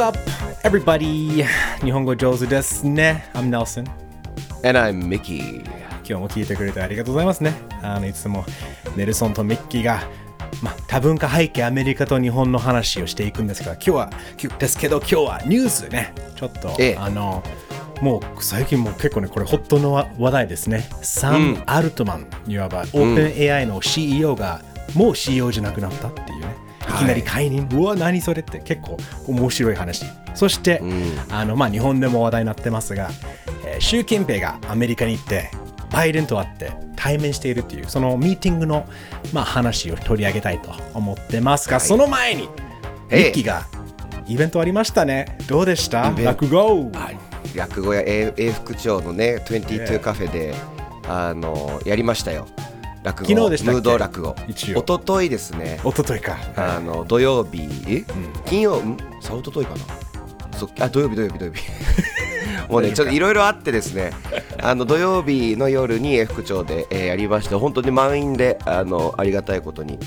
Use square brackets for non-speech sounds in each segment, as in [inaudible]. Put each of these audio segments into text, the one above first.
What's up, everybody? 日本語上手ですね。I'm Nelson. And I'm Mickey. 今日も聞いてくれてありがとうございますね。あのいつもネルソンとミッキーが、まあ、多文化背景アメリカと日本の話をしていくんですが、今日は、ですけど今日はニュースね。ちょっと、ええあの、もう最近もう結構ね、これホットの話題ですね。サム・アルトマン、いわばオープン AI の CEO が、もう CEO じゃなくなったっていうね。い。きなり解任、うわ、何それって結構面白い話。そして、あのまあ、日本でも話題になってますが、えー習近平がアメリカに行って、バイデンと会って対面しているっていう、そのミーティングの、まあ、話を取り上げたいと思ってますが、その前に、ミえ。えッキーがイベントありましたね。どうでした？落語。落語や英英福町のね、22カフェで、あのやりましたよ。落語昨日でしたムード落語。一応一昨日ですね。おとといか。あの土曜日、え金曜、ん？さ一昨日かな。そあ土曜日土曜日土曜日。[laughs] もうねちょっといろいろあってですね。あの土曜日の夜に英福町で、えーやりまして本当に満員であのありがたいことに。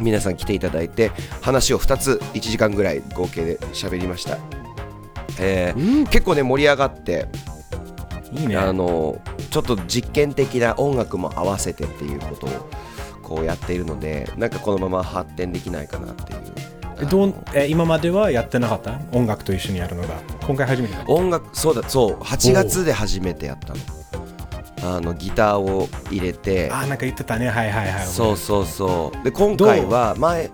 皆さん来ていただいて話を2つ1時間ぐらい合計で喋りました、えー結構ね盛り上がっていいね。あのちょっと実験的な音楽も合わせてっていうことをこうやっているのでなんかこのまま発展できないかなっていう。えどうえ今まではやってなかった？音楽と一緒にやるのが。今回初めてだ音楽そうだそう。8月で初めてやったの。あのギターを入れて。あ、なんか言ってたね。はいはいはい。そうそうそう。で今回は前うん。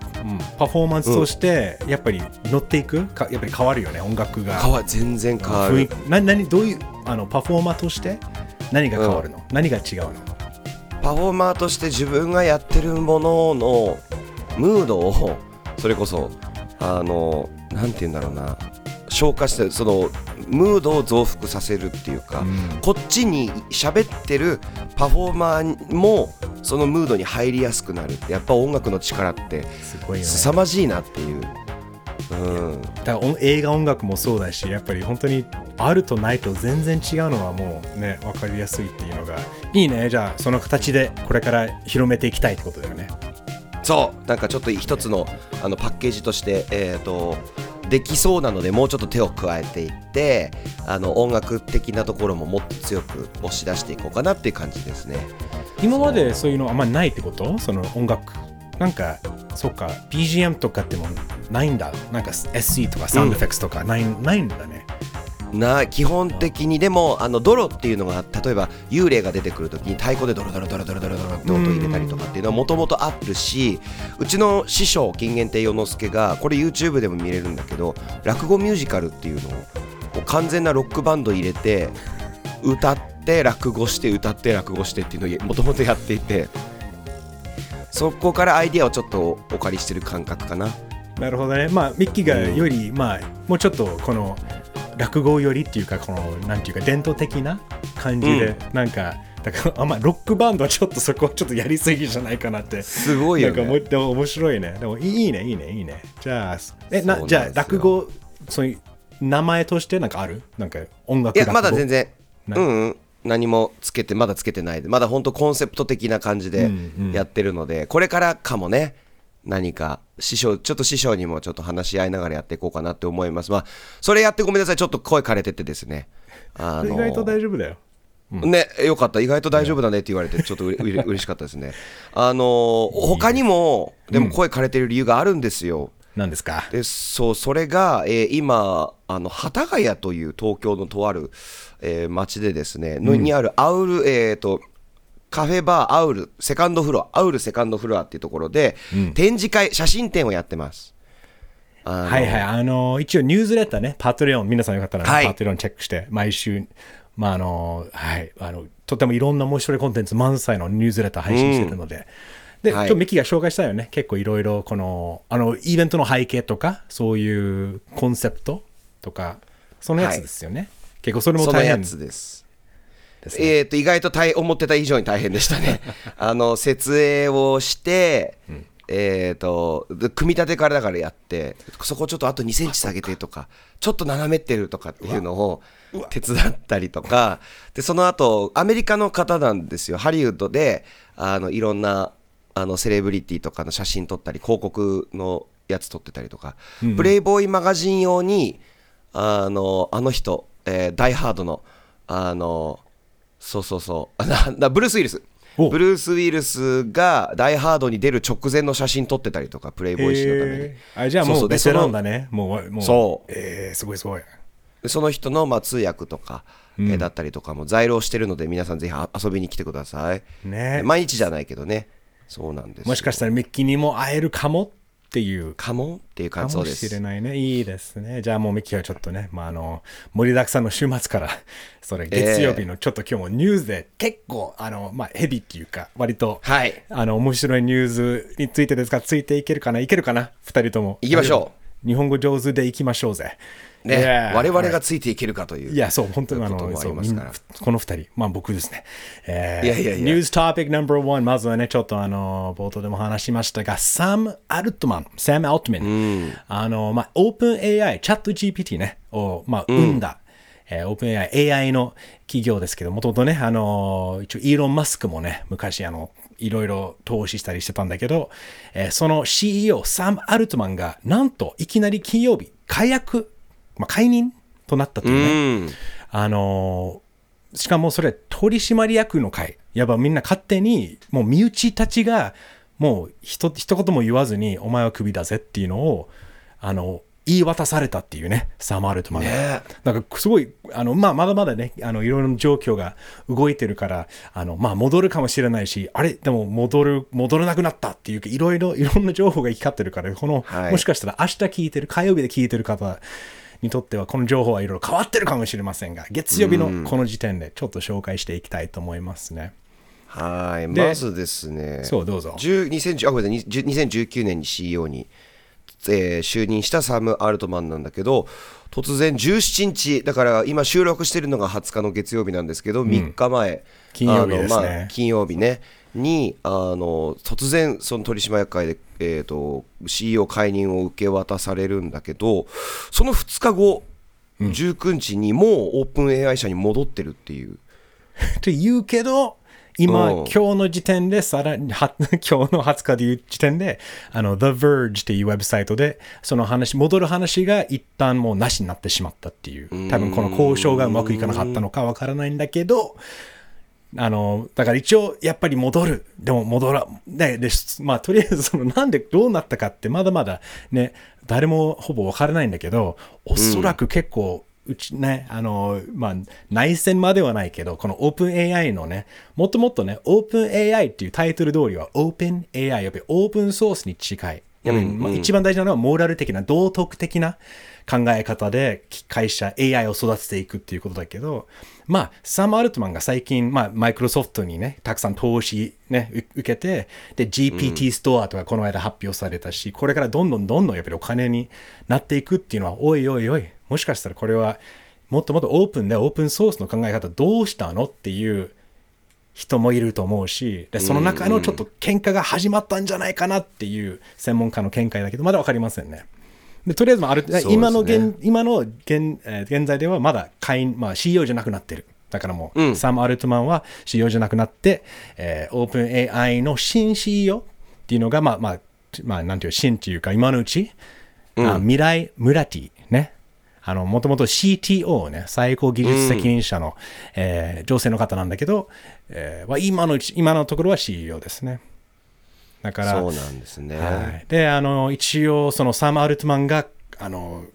パフォーマンスとして、やっぱり乗っていく？かやっぱり変わるよね、音楽が。変わ全然変わる。な何どういうあのパフォーマーとして何が変わるの、何が違うの？パフォーマーとして自分がやってるもののムードをそれこそあのなんて言うんだろうな。消化してそのムードを増幅させるっていうか、こっちに喋ってるパフォーマーもそのムードに入りやすくなるってやっぱ音楽の力ってすごいよね。凄まじいなっていう、うん、だから音映画音楽もそうだし、やっぱり本当にあるとないと全然違うのはもうね、分かりやすいっていうのがいいね。じゃあその形でこれから広めていきたいってことだよね。そうなんかちょっと一つのあのパッケージとして、えー、とできそうなのでもうちょっと手を加えていってあの音楽的なところももっと強く押し出していこうかなっていう感じですね今までそういうのあんまりないってこと？その音楽。なんか、そっか、BGM とかってもないんだ。なんか SC とかサウンドエフェクスとかない,、ないんだね。な基本的にでもあのドロっていうのが例えば幽霊が出てくるときに太鼓でドロドロドロドロドロドロって音入れたりとかっていうのはもともとあるしうちの師匠金元亭与之助がこれ YouTube でも見れるんだけど落語ミュージカルっていうのを完全なロックバンド入れて歌って落語して歌って落語してっていうのをもともとやっていてそこからアイディアをちょっとお借りしてる感覚かな。なるほどね。まあ、ミッキーがより、まあ、もうちょっとこの落語よりっていうか、この、なんていうか、伝統的な感じで、なんか、だから、あんまロックバンドはちょっとそこはちょっとやりすぎじゃないかなって。すごいよねなんかでも面白いね。でもいいね、いいね、いいね。じゃあ、え、な、じゃあ、落語、そういう名前としてなんかある？なんか音楽いやまだ全然なうん、うん、何もつけてまだつけてないでまだ本当コンセプト的な感じでやってるので、これからかもね何か師匠ちょっと師匠にもちょっと話し合いながらやっていこうかなって思います。まあそれやってごめんなさい。ちょっと声枯れててですね。あの意外と大丈夫だよ。ね、よかった、意外と大丈夫だねって言われて、ちょっとうれうれ嬉しかったですね。あのー他にも、でも声枯れてる理由があるんですよ。何ですか？でそうそれが、えー今あの幡ヶ谷という東京のとある、えー町でですね、のにあるアウル、えー、とカフェバーアウルセカンドフロアアウルセカンドフロアっていうところで、展示会写真展をやってます。はいはい、あの一応ニュースレターね、パトレオン、皆さんよかったら、ねはい。パトレオンチェックして、毎週、まああのはい、あのとてもいろんな面白いコンテンツ満載のニュースレター配信してるので、で、はい。今日ミキが紹介したよね、結構いろいろこの、あの、イベントの背景とか、そういうコンセプトとか、そのやつですよね。結構それもそのや大変ですつです。ね。えー、と意外と大思ってた以上に大変でしたね。[laughs] あの設営をして、えー、とで組み立てからだからやってそこちょっとあと2センチ下げてとかちょっと斜めってるとかっていうのを手伝ったりとか。でその後アメリカの方なんですよ。ハリウッドであのいろんなあのセレブリティとかの写真撮ったり広告のやつ撮ってたりとか、プレイボーイマガジン用にあのあの人、えーダイハードのあのそうそうそう [laughs] ななブルース・ウィルス。お。ブルース・ウィルスがダイハードに出る直前の写真撮ってたりとかプレイボーイ誌のために。へー。あじゃあそうもベテランだね。もう、もう。そう。えー、すごいすごい。でその人のまあ通訳とか、えーだったりとかも在労してるので皆さんぜひあ遊びに来てください、ね。毎日じゃないけどねそうなんですもしかしたらミッキーにも会えるかもっていうかもっていうか感想ですもしれないね。いいですね。じゃあもうミッキーはちょっとね、まあ、あの、盛りだくさんの週末から、[laughs] それ月曜日のちょっと今日もニュースで結構、あの、まあ、ヘビっていうか、割と、はいあの、面白いニュースについてですが、ついていけるかないけるかな二人とも。行きましょう。日本語上手で行きましょうぜ。ね。Yeah 我々がついていけるかという、い。や、そう、本当にあの、この二人、まあ僕ですね。えー、いやいやいや。ニューストピックナンバーワン、まずはね、ちょっとあの、冒頭でも話しましたが、サム・アルトマン、サム・アルトマン、あの、まあ、オープン AI、チャット GPT ね、を、まあ、生んだ、えーオープン AI、AI の企業ですけど、もともとね、あの、一応、イーロン・マスクもね、昔、あの、いろいろ投資したりしてたんだけど、えーその CEO、サム・アルトマンが、なんと、いきなり金曜日、解約、まあ、解任となったというね。うんあのーしかもそれ取締役の会。やっぱみんな勝手に、もう身内たちが、もうひと一言も言わずに、お前はクビだぜっていうのを、あの、言い渡されたっていうね、サマールトマンが。ね。なんかすごい、あの、まあ、まだまだね、あの、いろいろな状況が動いてるから、あの、まあ、戻るかもしれないし、あれ、でも戻る、戻らなくなったっていうか、いろいろ、いろんな情報が行き交ってるから、この、はい。もしかしたら明日聞いてる、火曜日で聞いてる方にとっては、この情報はいろいろ変わってるかもしれませんが、月曜日のこの時点でちょっと紹介していきたいと思いますね。はい。でまずですね。そう、どうぞ。10 2010あごめんなさい。20 2019年に CEO に、えー就任したサム・アルトマンなんだけど突然17日だから今収録してるのが20日の月曜日なんですけど、3日前金曜日ですね。まあ金曜日ね。にあの突然その取締役会で、えー、と CEO 解任を受け渡されるんだけどその2日後、19日にもうオープン AI 社に戻ってるっていう。[laughs] と言うけど、今、う。ん今日の時点で、さらに、は [laughs] 今日の20日でいう時点で、あの、The Verge っていうウェブサイトで、その話、戻る話が一旦もうなしになってしまったっていう、多分この交渉がうまくいかなかったのかわからないんだけど、あの、だから一応、やっぱり戻る。でも戻ら、で、で、まあ、とりあえず、その、なんでどうなったかって、まだまだね、誰もほぼわからないんだけど、おそらく結構、うちね、あの、まあ、内戦まではないけど、このオープン AI のね、もっともっとね、オープン AI っていうタイトル通りは、オープン AI、やっぱりオープンソースに近い。やっぱり、まあ一番大事なのは、モラル的な、道徳的な考え方で、会社、AI を育てていくっていうことだけど、まあ、サム・アルトマンが最近、まあ、マイクロソフトにね、たくさん投資ね、う受けて、で、GPT ストアとかこの間発表されたし、これからどんどんどんどんやっぱりお金になっていくっていうのは、おいおいおい、もしかしたらこれは、もっともっとオープンで、オープンソースの考え方どうしたのっていう人もいると思うし、で、その中のちょっと喧嘩が始まったんじゃないかなっていう専門家の見解だけど、まだわかりませんね。でとりあえずまあある、すね今の現今の現,、えー現在ではまだ会員、まあ、CEO じゃなくなってる。だからもう、サム・アルトマンは CEO じゃなくなって、えー、オープン AI の新 CEO っていうのが、まあまあ、まあ、なんていう新っていうか、今のうち、あ未来ムラティね。あの、もともと CTO ね、最高技術責任者の、えー女性の方なんだけど、えーは今の今のところは CEO ですね。だから、そうなんですね、はい、であの一応そのサム・アルトマンがあの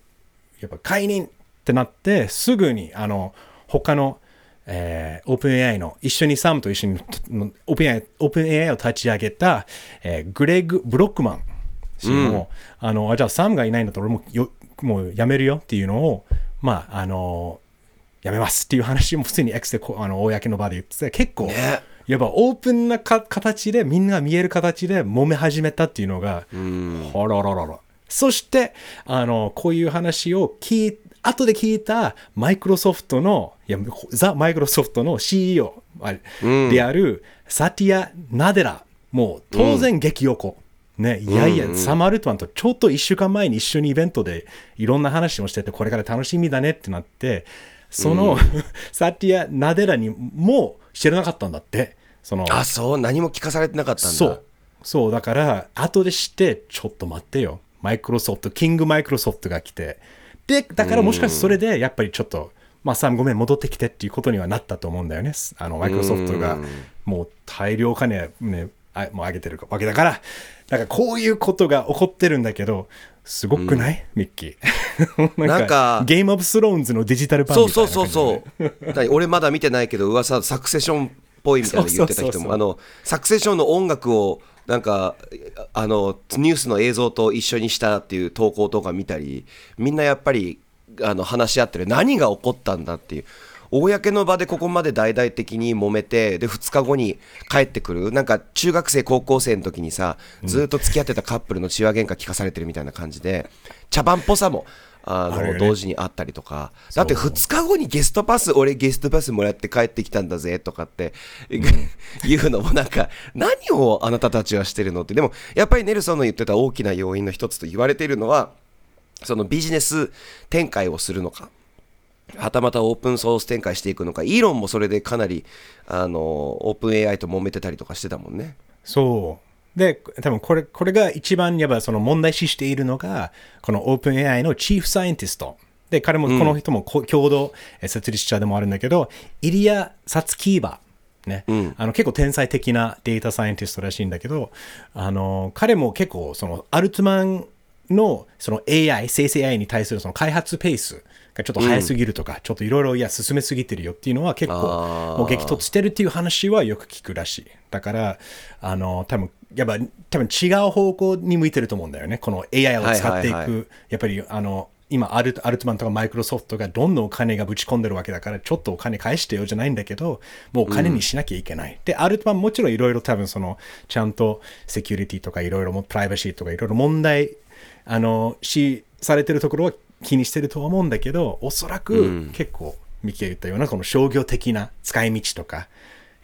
やっぱ解任ってなってすぐにあの他の、えー、オープン AI の一緒にサムと一緒にのオープン AI, オープン AI を立ち上げた、えーグレッグ・ブロックマン氏も、あのあじゃあサムがいないんだったら俺もよもうやめるよっていうのをまああのやめますっていう話も普通に X でこあの公の場で言ってて結構、ねやっぱオープンなか形でみんなが見える形で揉め始めたっていうのが、ほらららら。そして、あの、こういう話を聞い、後で聞いたマイクロソフトの、いや、ザ・マイクロソフトの CEO あであるサティア・ナデラ、もう当然激横。ね、いやいや、サマールトマンとちょっと一週間前に一緒にイベントでいろんな話もしてて、これから楽しみだねってなって、その、[laughs] サティア・ナデラにも知らなかったんだって。そのあそう？何も聞かされてなかったんだそう。そう、だから、後で知って、ちょっと待ってよ。マイクロソフト、キングマイクロソフトが来て、で、だからもしかしてそれで、やっぱりちょっと、まあ、サムごめん、戻ってきてっていうことにはなったと思うんだよね。あの、マイクロソフトがもう大量お金、ね、あもう上げてるわけだから、なんかこういうことが起こってるんだけど、すごくない、うん、ミッキー。[laughs] なんか、ゲームオブスローンズのデジタル版みたいなそうそうそうそう。俺まだ見てないけど、噂、サクセションっぽいみたいな言ってた人も、あの、サクセションの音楽を、なんかあのニュースの映像と一緒にしたっていう投稿とか見たりみんなやっぱりあの話し合ってる。何が起こったんだっていう公の場でここまで大々的に揉めてで2日後に帰ってくる。なんか中学生高校生の時にさずっと付き合ってたカップルの血話喧嘩聞かされてるみたいな感じで茶番っぽさもあの、ね、同時にあったりとか。だって2日後にゲストパス俺ゲストパスもらって帰ってきたんだぜとかって、うん、[laughs] いうのもなんか何をあなたたちはしてるのって。でもやっぱりネルソンの言ってた大きな要因の一つと言われているのはそのビジネス展開をするのか、はたまたオープンソース展開していくのか、イーロンもそれでかなり、あの、オープン AI と揉めてたりとかしてたもんね。そう。で、多分これ、これが一番やっぱその問題視しているのが、このオープン AI のチーフサイエンティスト。で、彼も、この人も共同設立者でもあるんだけど、イリア・サツキーバー。ね、うん、あの結構天才的なデータサイエンティストらしいんだけど、あの彼も結構そのアルトマンのその AI、生成 AI に対するその開発ペースがちょっと早すぎるとか、うん、ちょっといろいろいや進めすぎてるよっていうのは結構もう激突してるっていう話はよく聞くらしい。だから、あの、多分やっぱ多分違う方向に向いてると思うんだよね。この AI を使っていく、はいはいはい、やっぱりあの、今アルト、アルトマンとかマイクロソフトがどんどんお金がぶち込んでるわけだから、ちょっとお金返してよじゃないんだけど、もうお金にしなきゃいけない。うん、で、アルトマンもちろんいろいろ多分その、ちゃんとセキュリティとかいろいろプライバシーとかいろいろ問題あのしされてるところは気にしてると思うんだけどおそらく結構、ミキが言ったようなこの商業的な使い道とか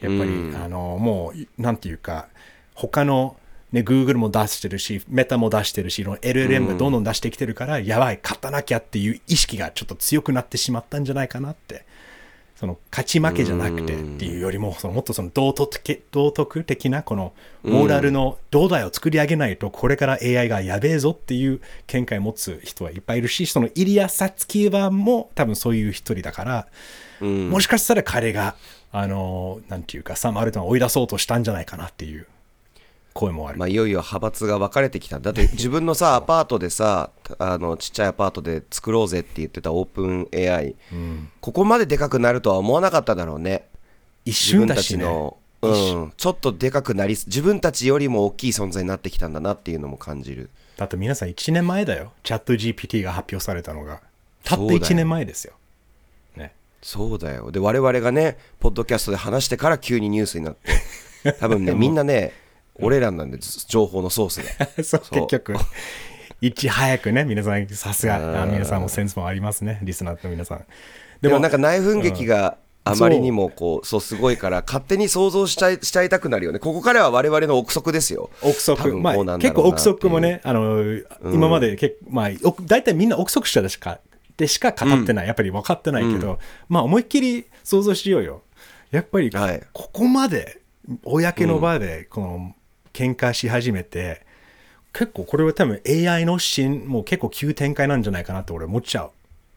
やっぱり、うん、あのもうなんていうか他のね、Google も出してるし、メタも出してるし、LLM がどんどん出してきてるから、うん、やばい、勝たなきゃっていう意識がちょっと強くなってしまったんじゃないかなってその勝ち負けじゃなくてっていうよりもそのもっとその道徳道徳的なこのモーラルの土台を作り上げないとこれから AI がやべえぞっていう見解を持つ人はいっぱいいるしそのイリア・サツキーバーも多分そういう一人だから、もしかしたら彼があのなんていうかサム・アルトンを追い出そうとしたんじゃないかなっていう声もある、まあ、いよいよ派閥が分かれてきた。だって [laughs] 自分のさアパートでさあのちっちゃいアパートで作ろうぜって言ってたオープン AI、うん、ここまででかくなるとは思わなかっただろうね。一瞬だし、ね、の、うん、ちょっとでかくなり自分たちよりも大きい存在になってきたんだなっていうのも感じる。だって皆さん1年前だよ。チャット GPT が発表されたのが。たった1年前ですよ。ね。そうだよ。で我々がねポッドキャストで話してから急にニュースになって。[laughs] 多分ねみんなね俺らなんで情報のソースが [laughs] そう結局。いち早くね皆さんさすが皆さんもセンスもありますねリスナーの皆さん。でもなんか内紛劇が、あまりにもこうそうすごいから勝手に想像しちゃいしちゃいたくなるよね。ここからは我々の憶測ですよ。憶測。まあ、結構憶測もねあの、うん、今までけ、まあ、大体みんな憶測者でしかでしか語ってない、うん、やっぱり分かってないけど、うん、まあ思いっきり想像しようよ。やっぱりここまで公の場でこの喧嘩し始めて、結構これは多分 AI の芯も結構急展開なんじゃないかなって俺思っちゃう。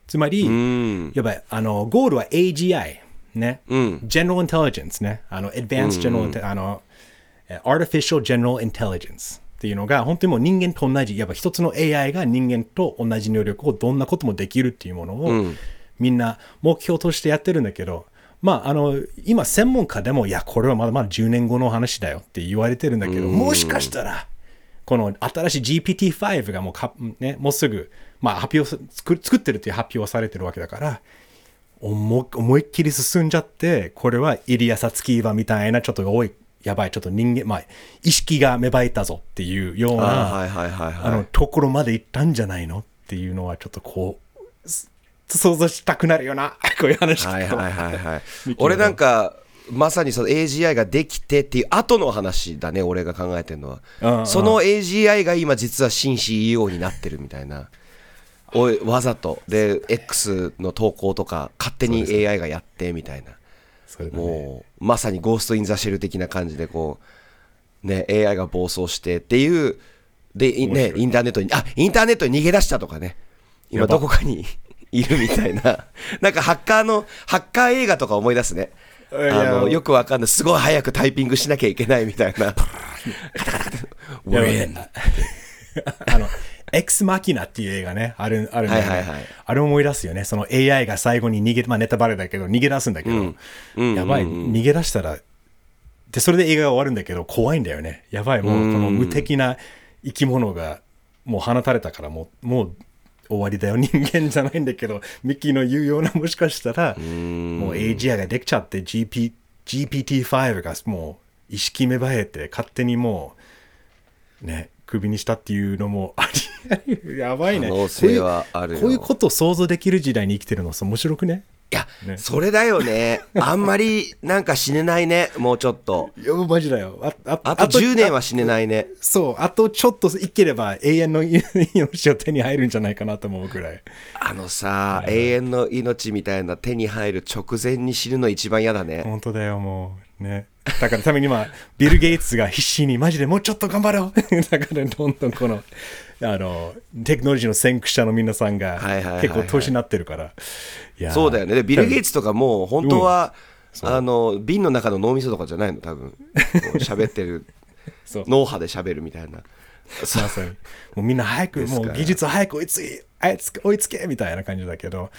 つまり、やっぱりあのゴールは AGI ね、うん、General Intelligence ね、あの Advanced General、うん、あの Artificial General Intelligence っていうのが本当にもう人間と同じ、やっぱ一つの AI が人間と同じ能力をどんなこともできるっていうものを、うん、みんな目標としてやってるんだけど、まあ、あの、今、専門家でも、いや、これはまだまだ10年後の話だよって言われてるんだけど、もしかしたら、この新しい GPT-5 がもうか、ね、もうすぐ、まあ、発表作、作ってるっていう発表はされてるわけだから、思思いっきり進んじゃって、これはイリア・サツキーバみたいな、ちょっと多い、やばい、ちょっと人間、まあ、意識が芽生えたぞっていうような、あの、ところまで行ったんじゃないのっていうのは、ちょっとこう、想像したくなるよな。[laughs] こういう話はいはいはいはい。俺なんかまさにその AGI ができてっていう後の話だね俺が考えてるのは。その AGI が今実は新 CEO になってるみたいな。おいわざと。で X の投稿とか勝手に AI がやってみたいな、ね、もうまさにゴースト・イン・ザ・シェル的な感じでこうね AI が暴走してっていうで、いね、インターネットに、あ、インターネットに逃げ出したとかね。今どこかにいるみたいな。なんかハッカーの、ハッカー映画とか思い出すね。あの、よくわかんない。すごい早くタイピングしなきゃいけないみたいな。[laughs] We're in [laughs] あの、エクスマキナっていう映画ね、ある、あるんはいはいはいあれ思い出すよね。その AI が最後に逃げ、まあネタバレだけど、逃げ出すんだけど、うんうんやばい、逃げ出したら、で、それで映画が終わるんだけど、怖いんだよね。やばい、もう、この無敵な生き物が、もう放たれたから、もう、もう、終わりだよ。人間じゃないんだけど、ミッキーの言うような、もしかしたら、もう AGI ができちゃって、GP、GPT-5 がもう意識芽生えて、勝手にもう、ね、クビにしたっていうのもあり、やばいね。可能性はあるよこういうことを想像できる時代に生きてるのさ、面白くね？いや、ねそれだよね。[laughs] あんまりなんか死ねないね。もうちょっと。いや、マジだよ。あああと10年は死ねないね。そう、あとちょっと生きれば永遠の命を手に入るんじゃないかなと思うくらい。あのさ、永遠の命みたいな手に入る直前に死ぬの一番嫌だね。本当だよ、もう。ね。だからために今、ビル・ゲイツが必死にマジでもうちょっと頑張ろう。[laughs] だからどんどんこの、あの、テクノロジーの先駆者の皆さんが結構年になってるから。いやー。そうだよね。でビル・ゲイツとかもう本当は、そう。あの瓶の中の脳みそとかじゃないの？多分。[laughs] 喋ってる。そう。脳波で喋るみたいな。まさに。もうみんな早く、もう技術早く追いついつけ、追いつけみたいな感じだけど、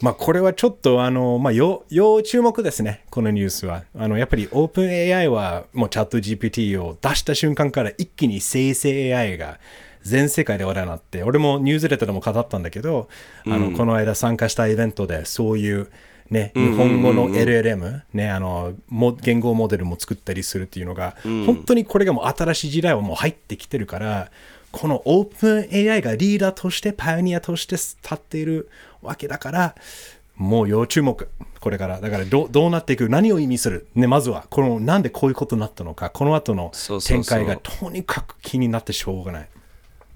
まあこれはちょっと、あの、まあ要、要注目ですね、このニュースは。あの、やっぱり OpenAI はもうチャット GPT を出した瞬間から一気に生成 AI が全世界で話題になって、俺もニュースレターでも語ったんだけど、あの、この間参加したイベントでそういう、ね、日本語の LLM、ね、あの、も言語モデルも作ったりするっていうのが、本当にこれがもう新しい時代はもう入ってきてるから、この OpenAI がリーダーとして、パイオニアとして立っているわけだから、もう要注目、これから。だからどうどうなっていく、何を意味する、ね、まずは、このなんでこういうことになったのか、この後のそうそうそう。展開がとにかく気になってしょうがない。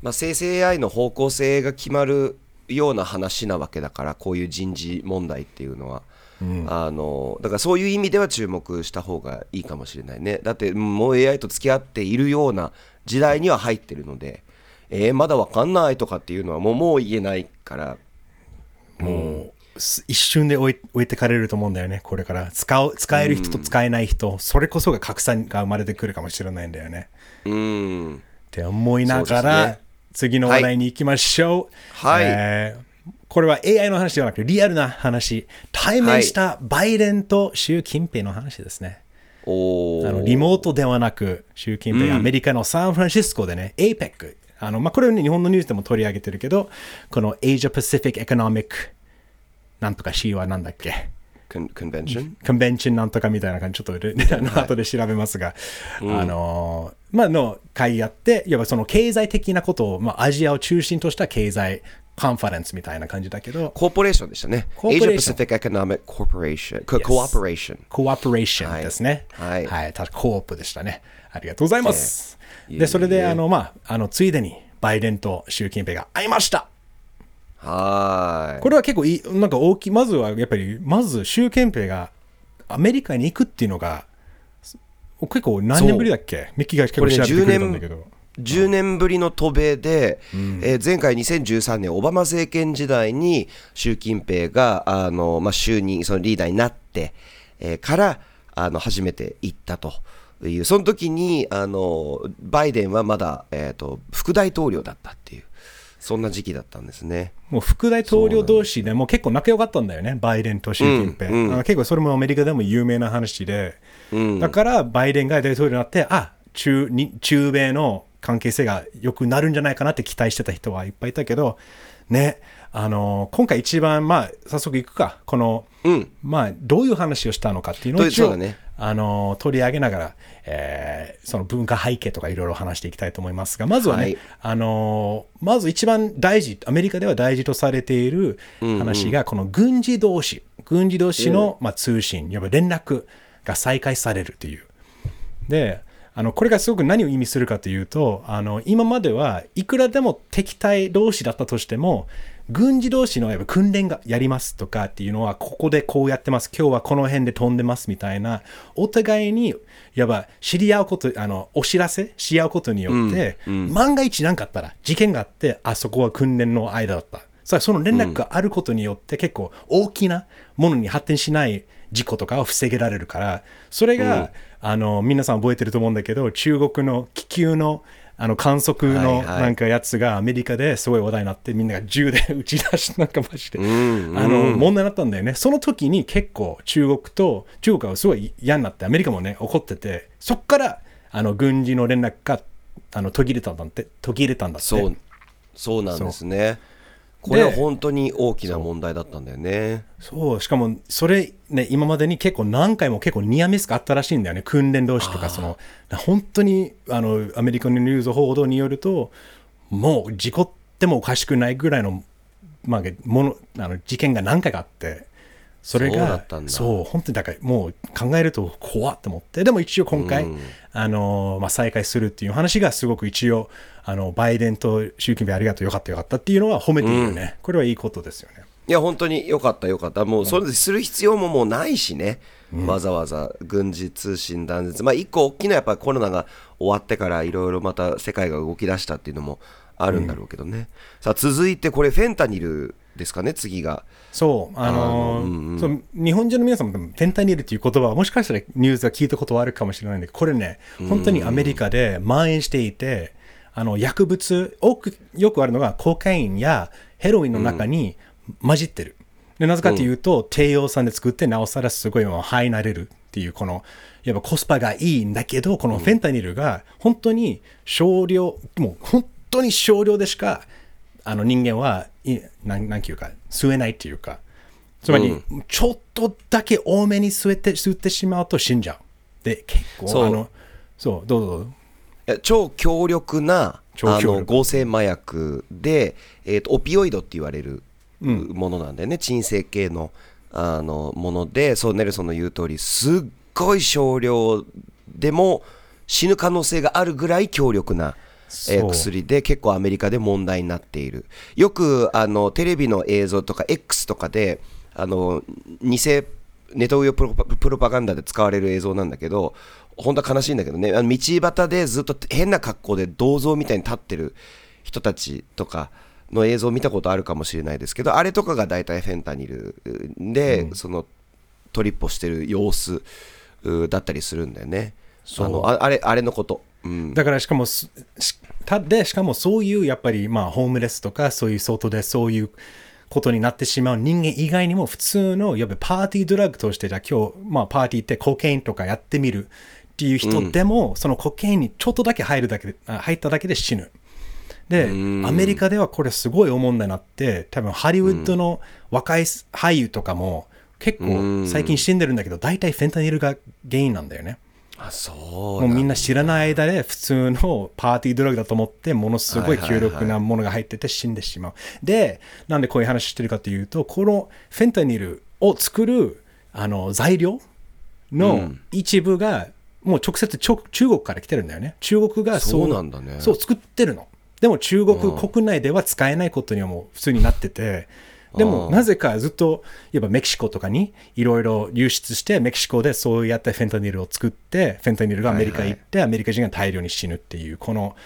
まあ、生成 AI の方向性が決まるような話なわけだからこういう人事問題っていうのは、あのだからそういう意味では注目した方がいいかもしれないね。だってもう AI と付き合っているような時代には入ってるので、えーまだわかんないとかっていうのはもうもう言えないから。もう、す一瞬で置い置いてかれると思うんだよね、これから。使う使える人と使えない人、それこそが格差が生まれてくるかもしれないんだよね。うん。って思いながら、次の話題に行きましょう。はい。えーこれは AI の話ではなくリアルな話。対面したバイデンと習近平の話ですね。おー。あのリモートではなく、習近平、アメリカのサンフランシスコでね、APEC。あのまあ、これを、ね、日本のニュースでも取り上げてるけど、この Asia Pacific Economic なんとか C はなんだっけ？コンベンションコンベンションなんとかみたいな感じ、ちょっとねあの後で調べますが、あのーまあ、の会議あって、いわばその経済的なことを、まあ、アジアを中心とした経済カンファレンスみたいな感じだけど、コーポレーションでしたね。コーポ Asia レーション。Pacific Economic Corporation ココーポレーションコーポレーションですね。はい。はい。確かコープでしたね。ありがとうございます。ええ。で、それで、あの、まあ、あの、ついでに、バイデンと習近平が会いました。はーい。これは結構いい、なんか大きい、まずはやっぱり、まず習近平がアメリカに行くっていうのが、結構何年ぶりだっけ？ミッキーが結構調べてくれたんだけど。10年ぶりの渡米で、えー前回2013年オバマ政権時代に習近平があの、まあ、就任そのリーダーになって、えーからあの初めて行ったという。その時にあのバイデンはまだ、えー、と副大統領だったっていうそんな時期だったんですね。もう副大統領同士でもう結構仲良かったんだよね、バイデンと習近平。うんうん。結構それもアメリカでも有名な話で、だからバイデンが大統領になって、あ中に中米の関係性が良くなるんじゃないかなって期待してた人はいっぱいいたけど、ね、あの今回一番、まあ、早速いくか、この、うん。まあ、どういう話をしたのかっていうのをね。あの取り上げながら、えーその文化背景とかいろいろ話していきたいと思いますが、まずはね、はい。あのまず一番大事、アメリカでは大事とされている話が、この軍事同士、軍事同士の、まあ、通信、いわば連絡が再開されるという。で、あのこれがすごく何を意味するかというと、あの今まではいくらでも敵対同士だったとしても、軍事同士のやっぱ訓練がやりますとかっていうのは、ここでこうやってます、今日はこの辺で飛んでますみたいな、お互いに、やっぱ知り合うこと、あの、お知らせし合うことによって、万が一何かあったら、事件があって、あそこは訓練の間だった。さあその連絡があることによって結構大きなものに発展しない事故とかを防げられるから、それが、あの、皆さん覚えてると思うんだけど、中国の気球のあの観測のなんかやつがアメリカですごい話題になって、みんなが銃で [laughs] 撃ち出して、なんかマジで、んあの、問題になったんだよね。その時に結構中国と、中国はすごい嫌になって、アメリカもね、怒ってて、そっから、あの、軍事の連絡が、あの、途切れたんだって、途切れたんだって。そうそうなんですねこれは本当に大きな問題だったんだよねそう、しかも、それ、ね、今までに結構何回も結構ニアミスがあったらしいんだよね。訓練同士とか、その、本当に、あの、アメリカのニュース報道によると、もう事故ってもおかしくないぐらいの、まあ、もの、あの、事件が何回かあって、それがったんだ。そう本当にだからもう考えると怖っと思って。でも一応今回、うん。あのまあ、再開するっていう話がすごく一応あのバイデンと習近平ありがとうよかったよかったっていうのは褒めているよね、これはいいことですよね。いや本当によかったよかった。もうそれでする必要ももうないしね、わざわざ軍事通信断絶。まあ一個大きなやっぱりコロナが終わってからいろいろまた世界が動き出したっていうのもあるんだろうけどね、さあ続いてこれフェンタニルですかね次が。そう、あのーうんうん。そう日本人の皆さんも多分フェンタニルっていう言葉はもしかしたらニュースが聞いたことはあるかもしれないんだけど、これね、本当にアメリカで蔓延していて、あの薬物、多くよくあるのがコカインやヘロインの中に混じってる。でなぜかというと、低用酸で作って、なおさらすごいもう肺になれるっていう、この、やっぱコスパがいいんだけど、このフェンタニルが本当に少量、もう本当に少量でしか、あの人間はいなんなんていうか吸えないっていうかつまり、ちょっとだけ多めに吸えて吸ってしまうと死んじゃう。で結構そう。あのそうどうぞどうぞ。超強力なあ超強力。の合成麻薬で、えー、とオピオイドって言われるものなんだよね、鎮静系のあのものでそうネルソンの言う通りすっごい少量でも死ぬ可能性があるぐらい強力な、えー薬で結構アメリカで問題になっている。よくあのテレビの映像とか X とかであの偽ネトウヨプロパプロパガンダで使われる映像なんだけど本当は悲しいんだけどね。あの道端でずっと変な格好で銅像みたいに立ってる人たちとかの映像を見たことあるかもしれないですけどあれとかが大体フェンタニルで、そのトリッポしてる様子うだったりするんだよね。あのああれあれのこと、うん、だからしかもすしたでしかもそういうやっぱりまあホームレスとかそういう外でそういうことになってしまう人間以外にも普通のやっぱりパーティードラッグとしてじゃあ今日まあパーティーってコケインとかやってみるっていう人でも、そのコケインにちょっとだけ入るだけ入っただけで死ぬ。で、アメリカではこれすごい大問題になって、多分ハリウッドの若い俳優とかも結構最近死んでるんだけど、大体フェンタニルが原因なんだよね。あそうもうみんな知らない間で普通のパーティードラッグだと思ってものすごい強力なものが入ってて死んでしまう。で、なんでこういう話してるかというと、このフェンタニルを作るあの材料の一部がもう直接中国から来てるんだよね。中国がそうなんだねそう作ってるの。でも中国国内では使えないことにはもう普通になってて、でもなぜかずっとやっぱメキシコとかにいろいろ流出してメキシコでそうやってフェンタニルを作ってフェンタニルがアメリカ行ってアメリカ人が大量に死ぬっていうこの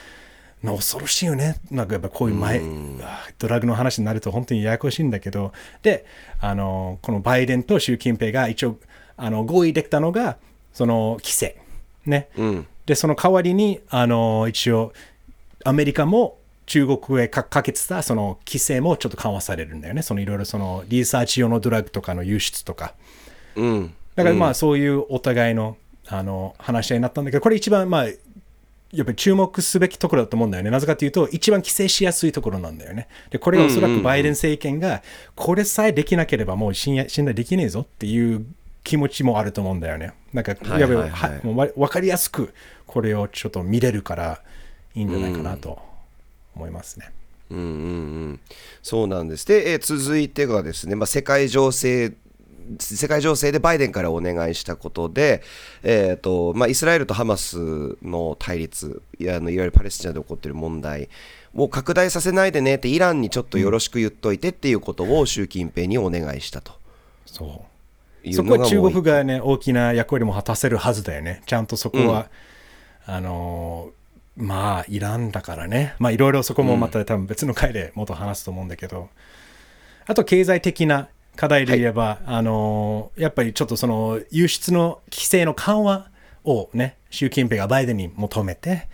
な恐ろしいよねなんかやっぱこういう前あドラッグの話になると本当にややこしいんだけどであのこのバイデンと習近平が一応あの合意できたのがその規制。ね、ん。でその代わりにあの一応アメリカも中国へかかけてたその規制もちょっと緩和されるんだよね。そのいろいろそのリサーチ用のドラッグとかの輸出とか。うんだからまあそういうお互いのあの話し合いになったんだけど、これ一番まあやっぱり注目すべきところだと思うんだよね。なぜかというと、一番規制しやすいところなんだよね。で、これがおそらくバイデン政権が、これさえできなければもう信頼信頼できねえぞっていう気持ちもあると思うんだよね。なんか、はいやっぱりはいはいはもうわ分かりやすくこれをちょっと見れるからいいんじゃないかなと思いますね。うんうんうん、そうなんです。で、えー続いてがですね、まあ、世界情勢世界情勢でバイデンからお願いしたことで、えーとまあ、イスラエルとハマスの対立いやあのいわゆるパレスチナで起こっている問題もう拡大させないでねってイランにちょっとよろしく言っといてっていうことを習近平にお願いしたとそうそこは中国がね、大きな役割も果たせるはずだよね。ちゃんとそこは、あのーまあ、イランだからね。まあ、いろいろそこもまた多分別の回でもっと話すと思うんだけど、あと経済的な課題で言えば、あのーやっぱりちょっとその輸出の規制の緩和をね、習近平がバイデンに求めて、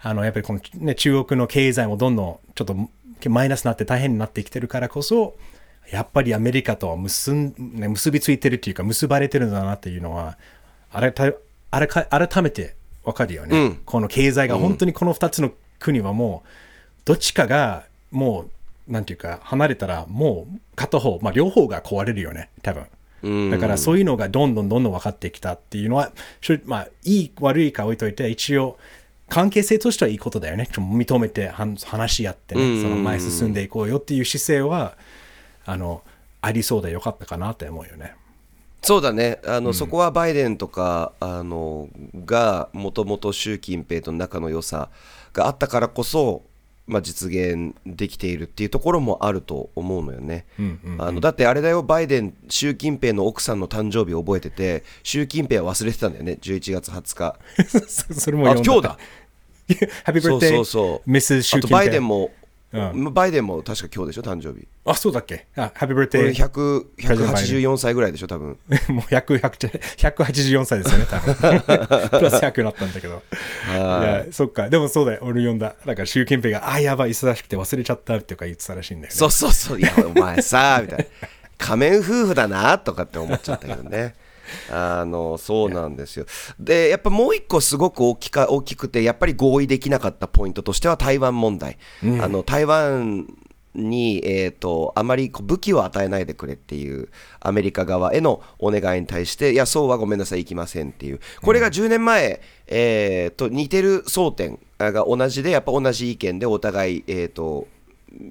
あのやっぱりこの、ね、中国の経済もどんどんちょっとマイナスになって大変になってきてるからこそ、やっぱりアメリカと結ん、ね、結びついてるっていうか結ばれてるんだなっていうのはあれたあれか改めてわかるよね、うん。この経済が本当にこの2つの国はもうどっちかがもうなんていうか離れたらもう片方、まあ、両方が壊れるよね多分。うん。だからそういうのがどんどんどんどん分かってきたっていうのは、まあ、いい悪いか置いといて、一応、関係性としてはいいことだよね。ちょっと認めて話し合ってね、その前進んでいこうよっていう姿勢は、あの、ありそうでよかったかなって思うよね。そうだね。あの、そこはバイデンとかあのがもともと習近平との仲の良さがあったからこそ、まあ、実現できているっていうところもあると思うのよね、うんうんあのだってあれだよ。バイデン習近平の奥さんの誕生日を覚えてて習近平は忘れてたんだよね。11月20日。[laughs] そそれもあ読ん今日だ。[laughs] Happy そう birthday, そうそう。ミス習近平。バイデンも、うバイデンも確か今日でしょ誕生日あ、そうだっけ？あ、birthday. 100ジェンバイデン184歳ぐらいでしょ多分 [laughs] もう100 100 184歳ですよね、多分。[laughs] プラス100になったんだけど。いや、そっか。でもそうだよ。俺読んだ。だから習近平が、あ、やばい、忙しくて忘れちゃったっていうか言ってたらしいんだよね。そうそうそう、いや、お前さ、みたいな。仮面夫婦だなとかって思っちゃったけどね。あのそうなんですよ。で、やっぱもう一個すごく大きか大きくて、やっぱり合意できなかったポイントとしては台湾問題。あの台湾に、えー、とあまりこう武器を与えないでくれっていうアメリカ側へのお願いに対して、いや、そうはごめんなさい、行きませんっていう、これが10年前、えー、と似てる争点が同じで、やっぱ同じ意見でお互い、えー、と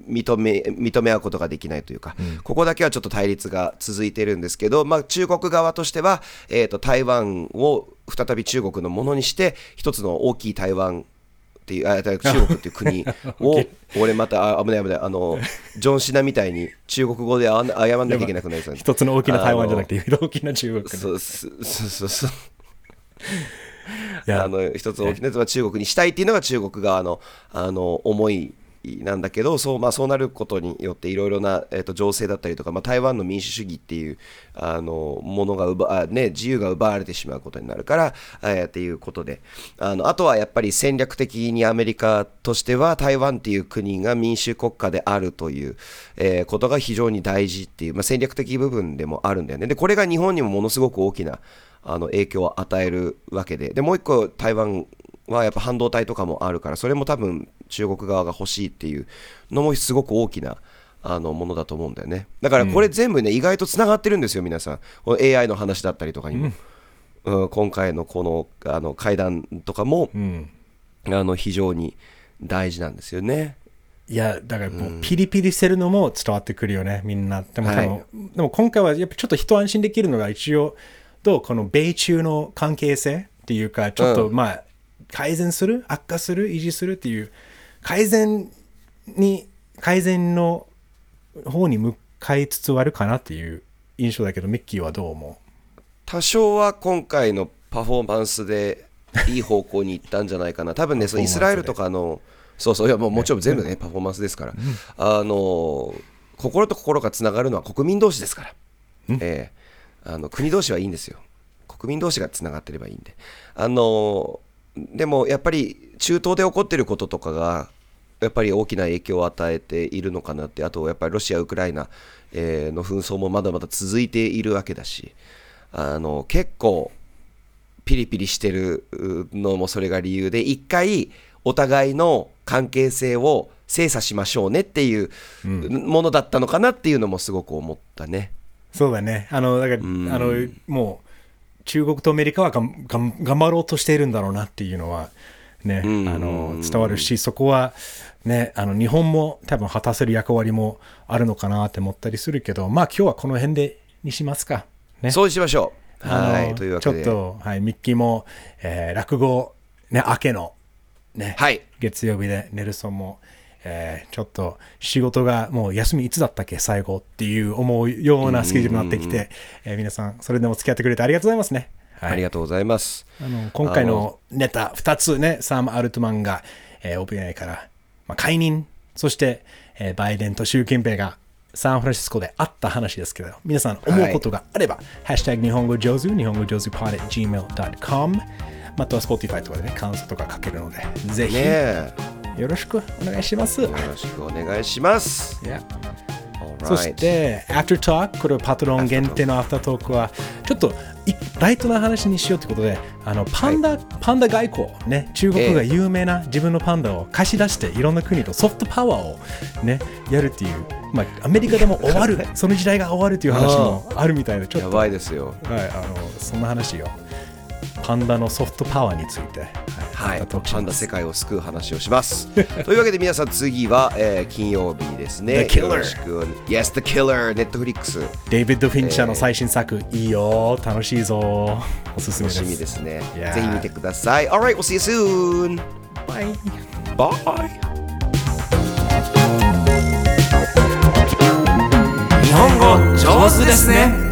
認め認め合うことができないというか、ここだけはちょっと対立が続いてるんですけど、まあ、中国側としては、えー、と台湾を再び中国のものにして、一つの大きい台湾っていう、あ中国っていう国 [laughs] を、俺また、あ危ない危ない、あの、ジョン・シナみたいに中国語であ謝謝んなきゃいけなくなりそう。に一つの大きな台湾じゃなくて、大きな中国ね。そうそうそうそう。いや。あの一つ大きなやつは中国にしたいっていうのが中国側のあの思いなんだけどそう,、まあ、そうなることによっていろいろな、えー、と情勢だったりとか、まあ、台湾の民主主義っていうあのものが奪あ、ね、自由が奪われてしまうことになるから、えー、っていうことであのあとはやっぱり戦略的にアメリカとしては台湾っていう国が民主国家であるという、えーことが非常に大事っていう、まあ、戦略的部分でもあるんだよね。でこれが日本にもものすごく大きなあの影響を与えるわけででもう一個台湾はやっぱ半導体とかもあるからそれも多分中国側が欲しいっていうのもすごく大きなあのものだと思うんだよね。だからこれ全部ね、意外とつながってるんですよ皆さん。この AI の話だったりとかにも、うん今回のこのあの会談とかも、うん。あの非常に大事なんですよね。いや、だからもうピリピリしてるのも伝わってくるよね、みんな。でも、はい。でも今回はやっぱちょっと一安心できるのが一応、どうこの米中の関係性っていうか、ちょっとうまあ、改善する悪化する維持するっていう、改善に、改善の方に向かいつつあるかなっていう印象だけど、ミッキーはどう思多少は今回のパフォーマンスでいい方向に行ったんじゃないかな、多分ね、[laughs] そのイスラエルとかの、そうそう、いやもうもちろん全部ね、パフォーマンスですから、あの心と心がつながるのは国民同士ですから、ええ。あの国同士はいいんですよ、国民同士がつながってればいいんで、あのでもやっぱり中東で起こっていることとかが、やっぱり大きな影響を与えているのかなって、あとやっぱりロシア、ウクライナ、えーの紛争もまだまだ続いているわけだし、あの結構ピリピリしてるのもそれが理由で、一回お互いの関係性を精査しましょうねっていうものだったのかなっていうのもすごく思ったね。うそうだね。あの、だから、んあの、もう、中国とアメリカはがんがん頑張ろうとしているんだろうなっていうのは、ね、んあの伝わるし、そこは、ね、あの日本も多分果たせる役割もあるのかなって思ったりするけど、まあ今日はこの辺でにしますか。ね。そうしましょう。あのはい、というわけで。ちょっと、はい、ミッキーも、えー落語、ね、明けの、ね、はい。月曜日でネルソンも、えーちょっと仕事がもう休みいつだったっけ最後っていう思うようなスケジュールになってきて、えー皆さんそれでも付き合ってくれてありがとうございますね。はいありがとうございます。あの今回のネタ2つね、サム・アルトマンが、えー、OpenAI から、まあ、解任、そして、えーバイデンと習近平がサンフランシスコで会った話ですけど、皆さん思うことがあれば、ハッシュタグ日本語上手、日本語上手 pod at gmail.com、または Spotify とかでね、感想とか書けるので、ぜひ、ねえ。よろしくお願いします。よろしくお願いします。Yeah そして、After Talk、これはパトロン限定のアフタートークは、ちょっといライトな話にしようということで、あのパンダ、パンダ外交、ね、中国が有名な自分のパンダを貸し出して、いろんな国とソフトパワーを、ね、やるっていう、まあ、アメリカでも終わる、[laughs] その時代が終わるという話もあるみたいで、ちょっやと、はい、ばいですよ。あのそんな話を、パンダのソフトパワーについて、はいパンダ世界を救う話をします。[laughs] というわけで皆さん次は、えー金曜日ですね。The Killer。Yes, The Killer、Netflix。デイビッド・フィンチャーの最新作、いいよ、楽しいぞ、おすすめです。楽しみですね。Yeah ぜひ見てください。Alright, we'll see you soon. バイ Bye. 日本語上手ですね。